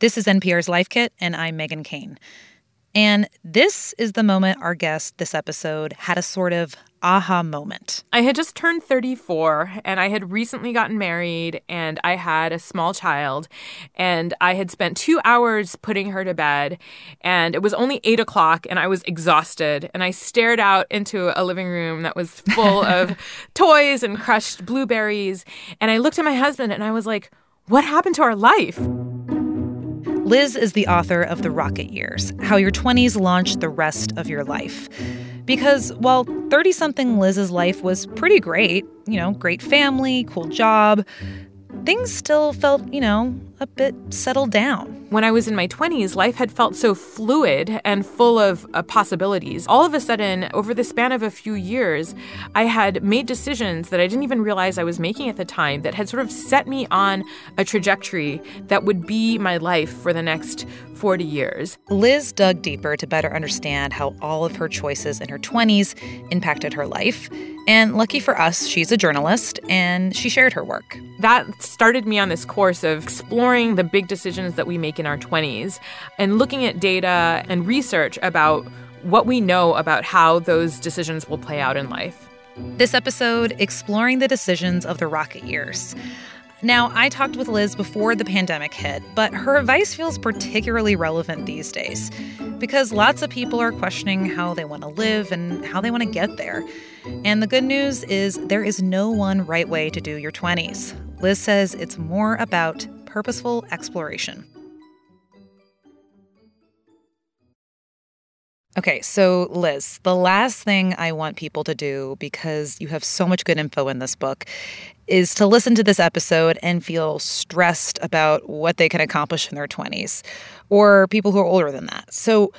This is NPR's Life Kit, and I'm Meghan Keane. And this is the moment our guest this episode had a sort of aha moment. I had just turned 34 and I had recently gotten married and I had a small child and I had spent two hours putting her to bed and it was only eight o'clock and I was exhausted and I stared out into a living room that was full of toys and crushed blueberries and I looked at my husband and I was like, what happened to our life? Liz is the author of The Rocket Years How Your 20s Launched the Rest of Your Life. Because while 30 something Liz's life was pretty great, you know, great family, cool job, things still felt, you know, a bit settled down. When I was in my 20s, life had felt so fluid and full of uh, possibilities. All of a sudden, over the span of a few years, I had made decisions that I didn't even realize I was making at the time that had sort of set me on a trajectory that would be my life for the next 40 years. Liz dug deeper to better understand how all of her choices in her 20s impacted her life. And lucky for us, she's a journalist and she shared her work. That started me on this course of exploring the big decisions that we make in our 20s and looking at data and research about what we know about how those decisions will play out in life. This episode, exploring the decisions of the rocket years. Now, I talked with Liz before the pandemic hit, but her advice feels particularly relevant these days because lots of people are questioning how they want to live and how they want to get there. And the good news is there is no one right way to do your 20s. Liz says it's more about purposeful exploration. Okay, so Liz, the last thing I want people to do, because you have so much good info in this book, is to listen to this episode and feel stressed about what they can accomplish in their 20s, or people who are older than that. So,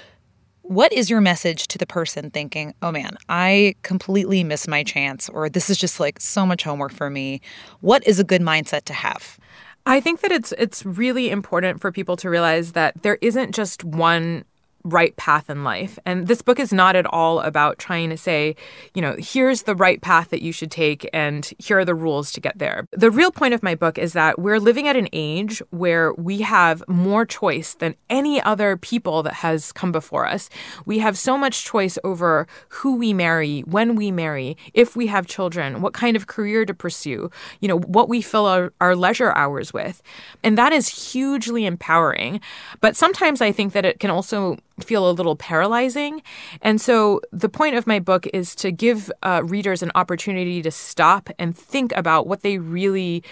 what is your message to the person thinking, oh man, I completely missed my chance, or this is just like so much homework for me? What is a good mindset to have? I think that it's it's really important for people to realize that there isn't just one right path in life. And this book is not at all about trying to say, you know, here's the right path that you should take and here are the rules to get there. The real point of my book is that we're living at an age where we have more choice than any other people that has come before us. We have so much choice over who we marry, when we marry, if we have children, what kind of career to pursue, you know, what we fill our, our leisure hours with. And that is hugely empowering. But sometimes I think that it can also feel a little paralyzing. And so the point of my book is to give uh, readers an opportunity to stop and think about what they really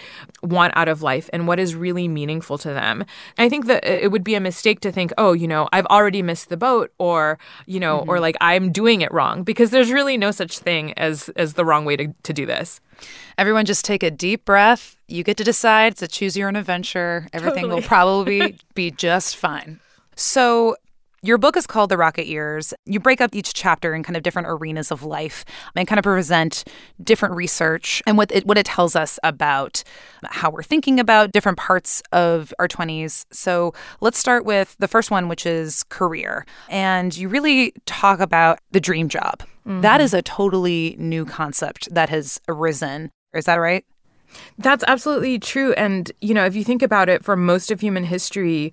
want out of life and what is really meaningful to them. I think that it would be a mistake to think, oh, you know, I've already missed the boat or, you know, mm-hmm. or like I'm doing it wrong because there's really no such thing as as the wrong way to, to do this. Everyone just take a deep breath. You get to decide. It's a choose your own adventure. Everything totally. will probably be just fine. So, your book is called The Rocket Years. You break up each chapter in kind of different arenas of life and kind of present different research and what it, what it tells us about how we're thinking about different parts of our 20s. So let's start with the first one, which is career. And you really talk about the dream job. Mm-hmm. That is a totally new concept that has arisen. Is that right? That's absolutely true. And, you know, if you think about it, for most of human history,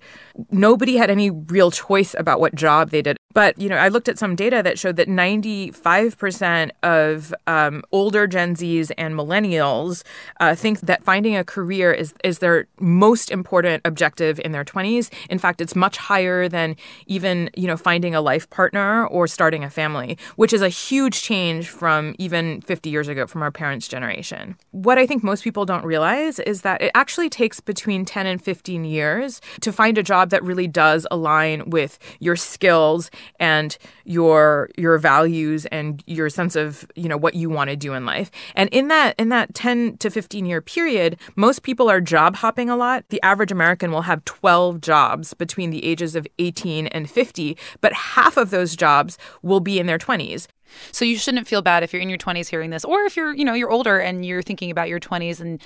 nobody had any real choice about what job they did. But, you know, I looked at some data that showed that 95% of um, older Gen Zs and millennials uh, think that finding a career is, is their most important objective in their 20s. In fact, it's much higher than even, you know, finding a life partner or starting a family, which is a huge change from even 50 years ago from our parents' generation. What I think most people don't realize is that it actually takes between 10 and 15 years to find a job that really does align with your skills and your your values and your sense of you know what you want to do in life. And in that in that 10 to 15 year period most people are job hopping a lot. The average american will have 12 jobs between the ages of 18 and 50 but half of those jobs will be in their 20s so you shouldn't feel bad if you're in your 20s hearing this or if you're you know you're older and you're thinking about your 20s and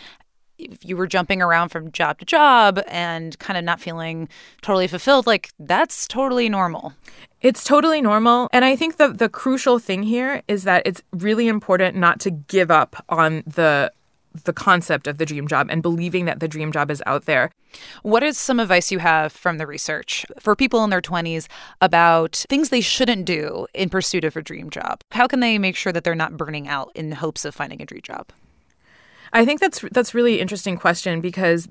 if you were jumping around from job to job and kind of not feeling totally fulfilled, like that's totally normal. It's totally normal. And I think the the crucial thing here is that it's really important not to give up on the the concept of the dream job and believing that the dream job is out there. What is some advice you have from the research for people in their 20s about things they shouldn't do in pursuit of a dream job? How can they make sure that they're not burning out in hopes of finding a dream job? I think that's that's really interesting question because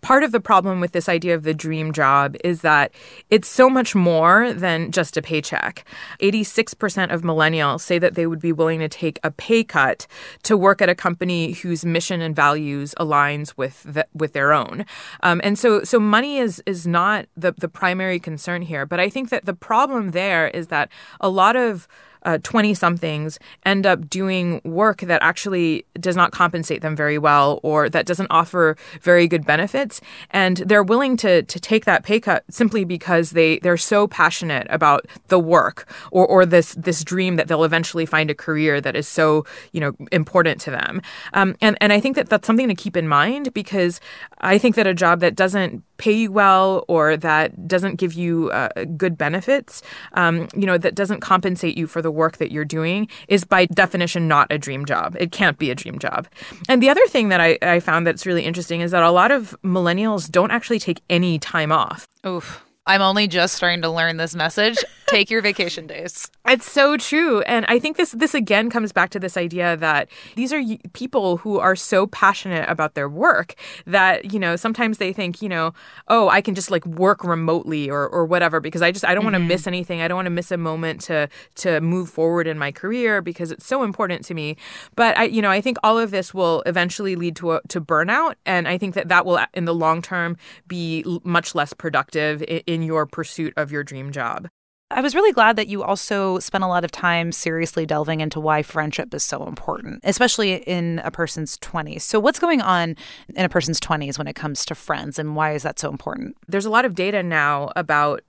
part of the problem with this idea of the dream job is that it's so much more than just a paycheck. 86% of millennials say that they would be willing to take a pay cut to work at a company whose mission and values aligns with the, with their own. Um, and so so money is is not the the primary concern here, but I think that the problem there is that a lot of 20 uh, somethings end up doing work that actually does not compensate them very well or that doesn't offer very good benefits. And they're willing to, to take that pay cut simply because they, they're so passionate about the work or, or this, this dream that they'll eventually find a career that is so, you know, important to them. Um, and, and I think that that's something to keep in mind because I think that a job that doesn't pay you well or that doesn't give you uh, good benefits, um, you know, that doesn't compensate you for the work that you're doing is by definition not a dream job. It can't be a dream job. And the other thing that I, I found that's really interesting is that a lot of millennials don't actually take any time off. Oof. I'm only just starting to learn this message. Take your vacation days. It's so true. And I think this this again comes back to this idea that these are people who are so passionate about their work that, you know, sometimes they think, you know, oh, I can just like work remotely or or whatever because I just I don't mm-hmm. want to miss anything. I don't want to miss a moment to to move forward in my career because it's so important to me. But I you know, I think all of this will eventually lead to a, to burnout and I think that that will in the long term be much less productive in, in your pursuit of your dream job. I was really glad that you also spent a lot of time seriously delving into why friendship is so important, especially in a person's 20s. So, what's going on in a person's 20s when it comes to friends, and why is that so important? There's a lot of data now about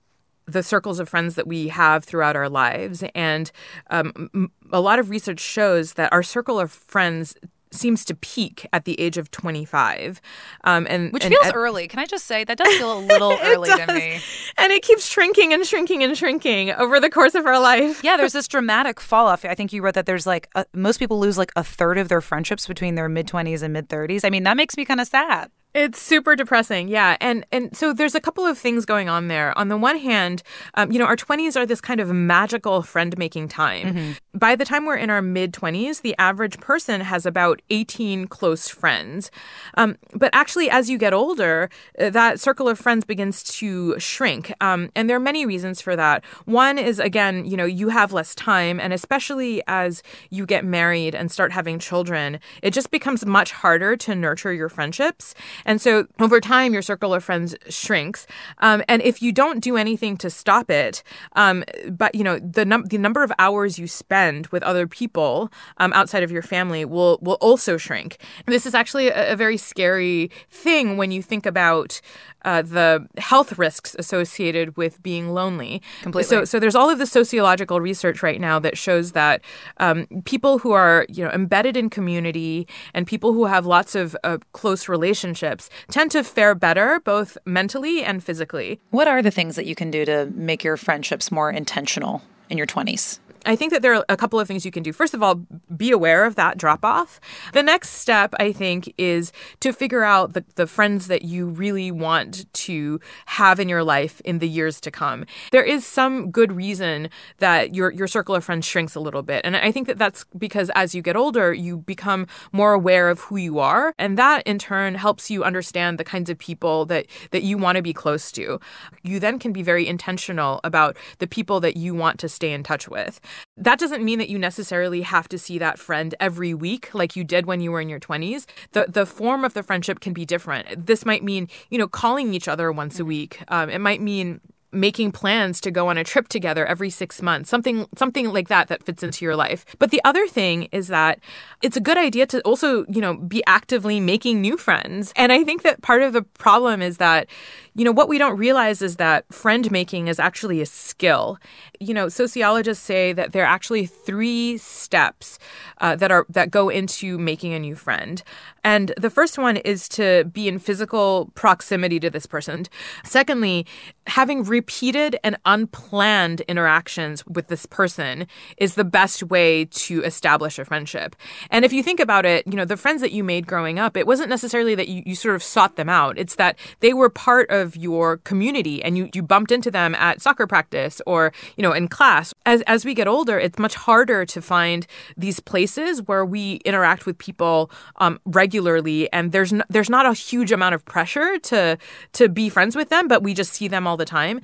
the circles of friends that we have throughout our lives. And um, a lot of research shows that our circle of friends seems to peak at the age of 25 um, and which and feels at, early. Can i just say that does feel a little early does. to me. And it keeps shrinking and shrinking and shrinking over the course of our life. Yeah there's this dramatic fall off. I think you wrote that there's like a, most people lose like a third of their friendships between their mid 20s and mid 30s i mean that makes me kind of sad it's super depressing, yeah, and and so there's a couple of things going on there. On the one hand, um, you know, our 20s are this kind of magical friend making time. Mm-hmm. By the time we're in our mid 20s, the average person has about 18 close friends. Um, but actually, as you get older, uh, that circle of friends begins to shrink, um, and there are many reasons for that. One is again, you know, you have less time, and especially as you get married and start having children, it just becomes much harder to nurture your friendships. And so over time, your circle of friends shrinks. Um, and if you don't do anything to stop it, um, but you know the num- the number of hours you spend with other people um, outside of your family will will also shrink. This is actually a, a very scary thing when you think about uh, the health risks associated with being lonely. Completely. So, so there's all of the sociological research right now that shows that um, people who are you know embedded in community and people who have lots of uh, close relationships tend to fare better both mentally and physically. What are the things that you can do to make your friendships more intentional in your 20s? I think that there are a couple of things you can do. First of all, be aware of that drop off. The next step, I think, is to figure out the, the friends that you really want to have in your life in the years to come. There is some good reason that your, your circle of friends shrinks a little bit. And I think that that's because as you get older, you become more aware of who you are. And that in turn helps you understand the kinds of people that, that you want to be close to. You then can be very intentional about the people that you want to stay in touch with. That doesn't mean that you necessarily have to see that friend every week like you did when you were in your 20s. The the form of the friendship can be different. This might mean, you know, calling each other once a week. Um, it might mean making plans to go on a trip together every 6 months something something like that that fits into your life but the other thing is that it's a good idea to also you know be actively making new friends and i think that part of the problem is that you know, what we don't realize is that friend making is actually a skill. You know, sociologists say that there are actually three steps uh, that are that go into making a new friend. And the first one is to be in physical proximity to this person. Secondly, having repeated and unplanned interactions with this person is the best way to establish a friendship. And if you think about it, you know, the friends that you made growing up, it wasn't necessarily that you, you sort of sought them out. It's that they were part of your community and you, you bumped into them at soccer practice or, you know, in class. As, as we get older, it's much harder to find these places where we interact with people um, regularly and there's, there's not a huge amount of pressure to, to be friends with them, but we just see them all the time.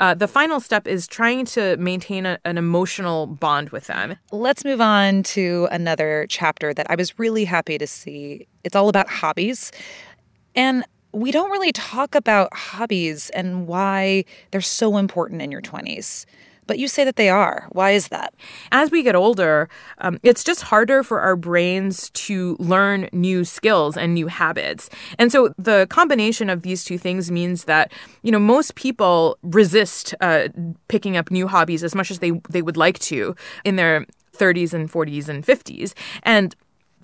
Uh, the final step is trying to maintain a, an emotional bond with them. Let's move on to another chapter that I was really happy to see. It's all about hobbies. And we don't really talk about hobbies and why they're so important in your 20s. But you say that they are. Why is that? As we get older, um, it's just harder for our brains to learn new skills and new habits. And so the combination of these two things means that, you know, most people resist uh, picking up new hobbies as much as they, they would like to in their 30s and 40s and 50s. And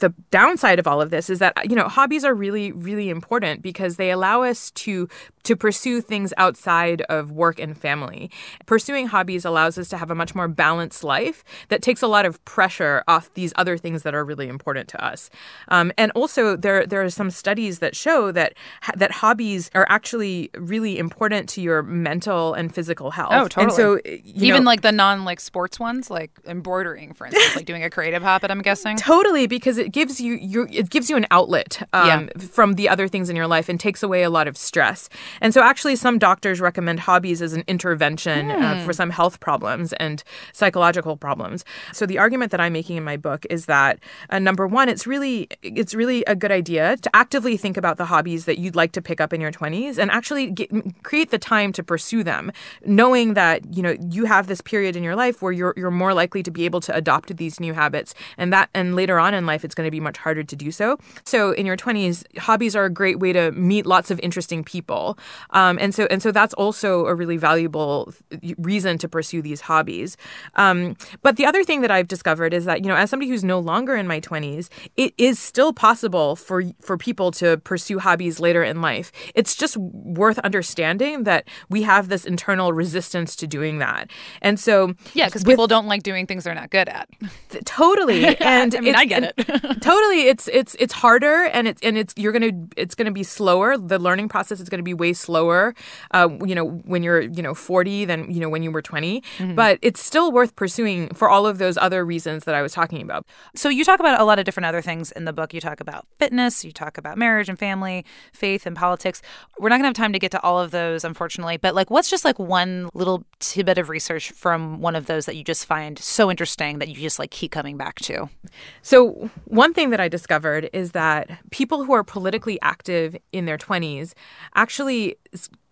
the downside of all of this is that you know hobbies are really really important because they allow us to to pursue things outside of work and family. Pursuing hobbies allows us to have a much more balanced life that takes a lot of pressure off these other things that are really important to us. Um, and also, there there are some studies that show that that hobbies are actually really important to your mental and physical health. Oh, totally. And so, even know, like the non like sports ones, like embroidering, for instance, like doing a creative habit. I'm guessing totally because it gives you you it gives you an outlet um, yeah. from the other things in your life and takes away a lot of stress. And so, actually, some doctors recommend hobbies as an intervention mm. uh, for hmm. some health problems and psychological problems. So, the argument that I'm making in my book is that uh, number one, it's really it's really a good idea to actively think about the hobbies that you'd like to pick up in your 20s and actually get, create the time to pursue them, knowing that you know you have this period in your life where you're you're more likely to be able to adopt these new habits, and that and later on in life, it's going to be much harder to do so. So, in your 20s, hobbies are a great way to meet lots of interesting people. Um, and so and so that's also a really valuable reason to pursue these hobbies. Um, but the other thing that I've discovered is that you know as somebody who's no longer in my 20s, it is still possible for for people to pursue hobbies later in life. It's just worth understanding that we have this internal resistance to doing that. And so yeah, because people don't like doing things they're not good at. Totally, and I mean I get it. Totally, it's it's it's harder, and it's and it's you're gonna it's gonna be slower. The learning process is gonna be way slower, uh, you know, when you're, you know, 40 than, you know, when you were 20. Mm-hmm. But it's still worth pursuing for all of those other reasons that I was talking about. So you talk about a lot of different other things in the book. You talk about fitness, you talk about marriage and family, faith and politics. We're not going to have time to get to all of those, unfortunately. But like, what's just like one little tidbit of research from one of those that you just find so interesting that you just like keep coming back to? So, one thing that I discovered is that people who are politically active in their 20s actually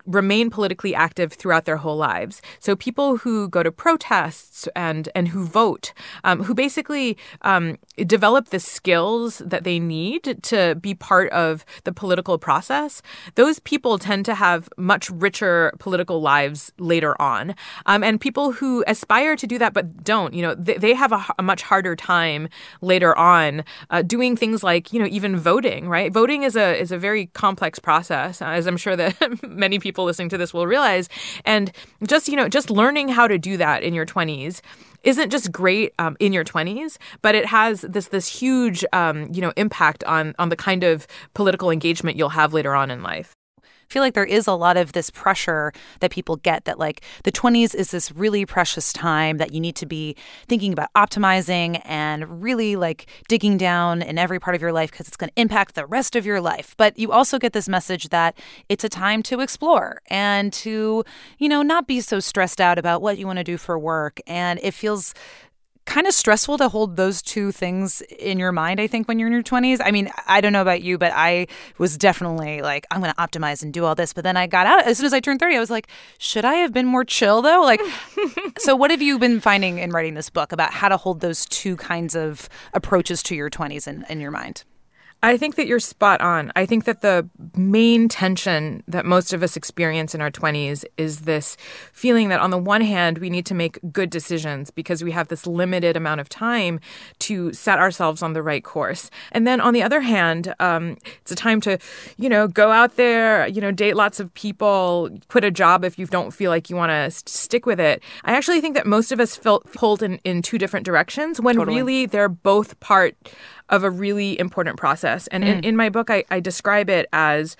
remain politically active throughout their whole lives. So people who go to protests and and who vote, um, who basically um, develop the skills that they need to be part of the political process, those people tend to have much richer political lives later on. Um, and people who aspire to do that but don't, you know, they, they have a, a, much harder time later on uh, doing things like, you know, even voting. Right, voting is a is a very complex process, as I'm sure that many people people listening to this will realize. And just, you know, just learning how to do that in your 20s isn't just great um, in your 20s, but it has this this huge um, you know impact on on the kind of political engagement you'll have later on in life feel like there is a lot of this pressure that people get that like the 20s is this really precious time that you need to be thinking about optimizing and really like digging down in every part of your life because it's going to impact the rest of your life. But you also get this message that it's a time to explore and to, you know, not be so stressed out about what you want to do for work. And it feels kind of stressful to hold those two things in your mind, I think, when you're in your 20s. I mean, I don't know about you, but I was definitely like, I'm going to optimize and do all this. But then I got out, as soon as I turned 30, I was like, should I have been more chill though? Like, so what have you been finding in writing this book about how to hold those two kinds of approaches to your 20s in, in your mind? I think that you're spot on. I think that the main tension that most of us experience in our 20s is this feeling that, on the one hand, we need to make good decisions because we have this limited amount of time to set ourselves on the right course. And then, on the other hand, um, it's a time to, you know, go out there, you know, date lots of people, quit a job if you don't feel like you want to st- stick with it. I actually think that most of us felt pulled in, in two different directions when Totally. really they're both part of a really important process. And in, mm. in my book, I, I describe it as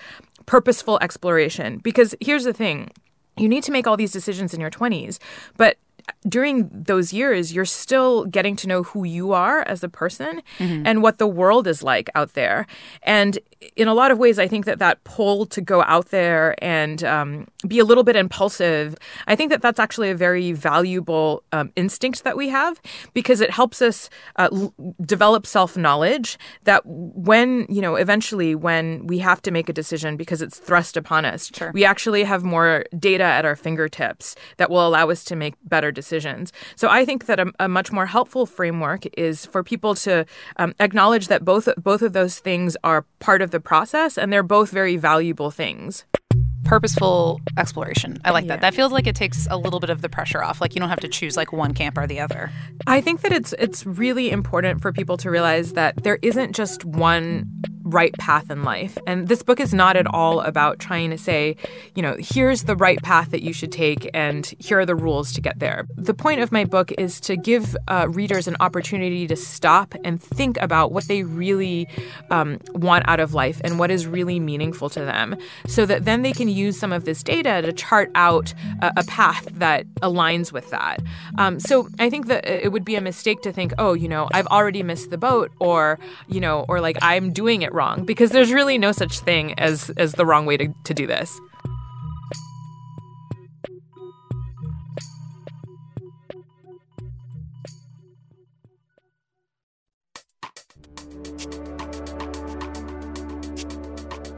purposeful exploration. Because here's the thing you need to make all these decisions in your 20s, but during those years, you're still getting to know who you are as a person mm-hmm. and what the world is like out there. And in a lot of ways, I think that that pull to go out there and um, be a little bit impulsive, I think that that's actually a very valuable um, instinct that we have because it helps us uh, l- develop self knowledge that when, you know, eventually when we have to make a decision because it's thrust upon us, Sure. we actually have more data at our fingertips that will allow us to make better decisions. So I think that a, a much more helpful framework is for people to um, acknowledge that both both of those things are part of the process and they're both very valuable things. Purposeful exploration. I like Yeah. that. That feels like it takes a little bit of the pressure off. Like you don't have to choose like one camp or the other. I think that it's it's really important for people to realize that there isn't just one right path in life. And this book is not at all about trying to say, you know, here's the right path that you should take and here are the rules to get there. The point of my book is to give uh, readers an opportunity to stop and think about what they really um, want out of life and what is really meaningful to them so that then they can use some of this data to chart out a, a path that aligns with that. Um, so I think that it would be a mistake to think, oh, you know, I've already missed the boat or, you know, or like I'm doing it wrong because there's really no such thing as, as the wrong way to, to do this.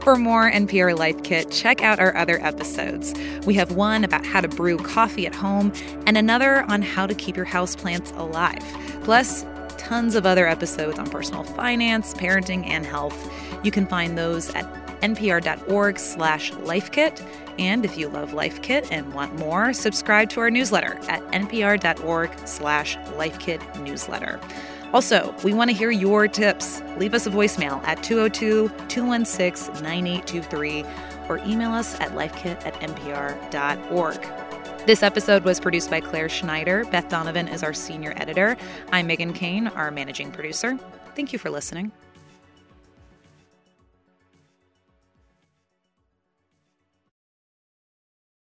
For more NPR Life Kit, check out our other episodes. We have one about how to brew coffee at home and another on how to keep your houseplants alive. Plus, tons of other episodes on personal finance, parenting, and health. You can find those at npr.org slash lifekit. And if you love Life Kit and want more, subscribe to our newsletter at npr.org slash lifekit newsletter. Also, we want to hear your tips. Leave us a voicemail at 202 216 9823 or email us at lifekit at npr.org. This episode was produced by Claire Schneider. Beth Donovan is our senior editor. I'm Meghan Keane, our managing producer. Thank you for listening.